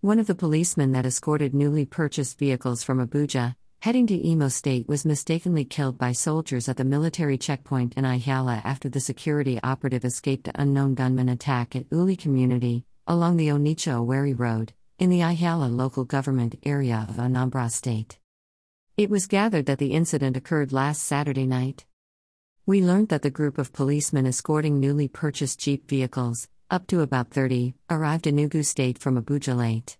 One of the policemen that escorted newly purchased vehicles from Abuja, heading to Imo State, was mistakenly killed by soldiers at the military checkpoint in Ihiala after the security operative escaped an unknown gunman attack at Uli community, along the Onitsha Owerri Road, in the Ihiala local government area of Anambra State. It was gathered that the incident occurred last Saturday night. We learned that the group of policemen escorting newly purchased Jeep vehicles, up to about 30, arrived in Enugu State from Abuja late.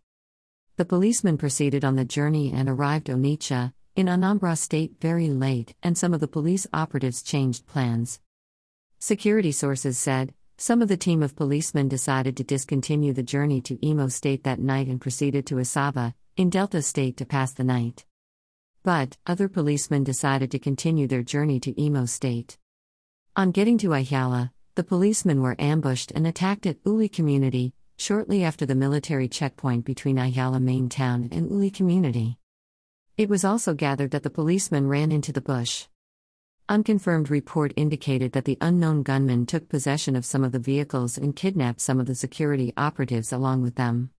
The policemen proceeded on the journey and arrived Onitsha, in Anambra State very late, and some of the police operatives changed plans. Security sources said, some of the team of policemen decided to discontinue the journey to Imo State that night and proceeded to Asaba, in Delta State to pass the night. But, other policemen decided to continue their journey to Imo State. On getting to Ihiala, the policemen were ambushed and attacked at Uli community, shortly after the military checkpoint between Ihiala main town and Uli community. It was also gathered that the policemen ran into the bush. Unconfirmed report indicated that the unknown gunman took possession of some of the vehicles and kidnapped some of the security operatives along with them.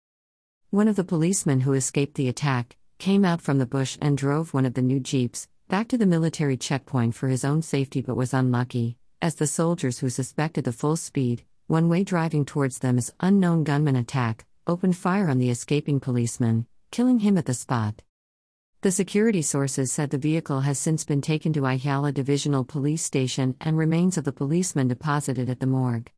One of the policemen who escaped the attack, came out from the bush and drove one of the new jeeps back to the military checkpoint for his own safety but was unlucky, as the soldiers who suspected the full speed, one way driving towards them as unknown gunmen attack, opened fire on the escaping policeman, killing him at the spot. The security sources said the vehicle has since been taken to Ihiala Divisional Police Station and remains of the policeman deposited at the morgue.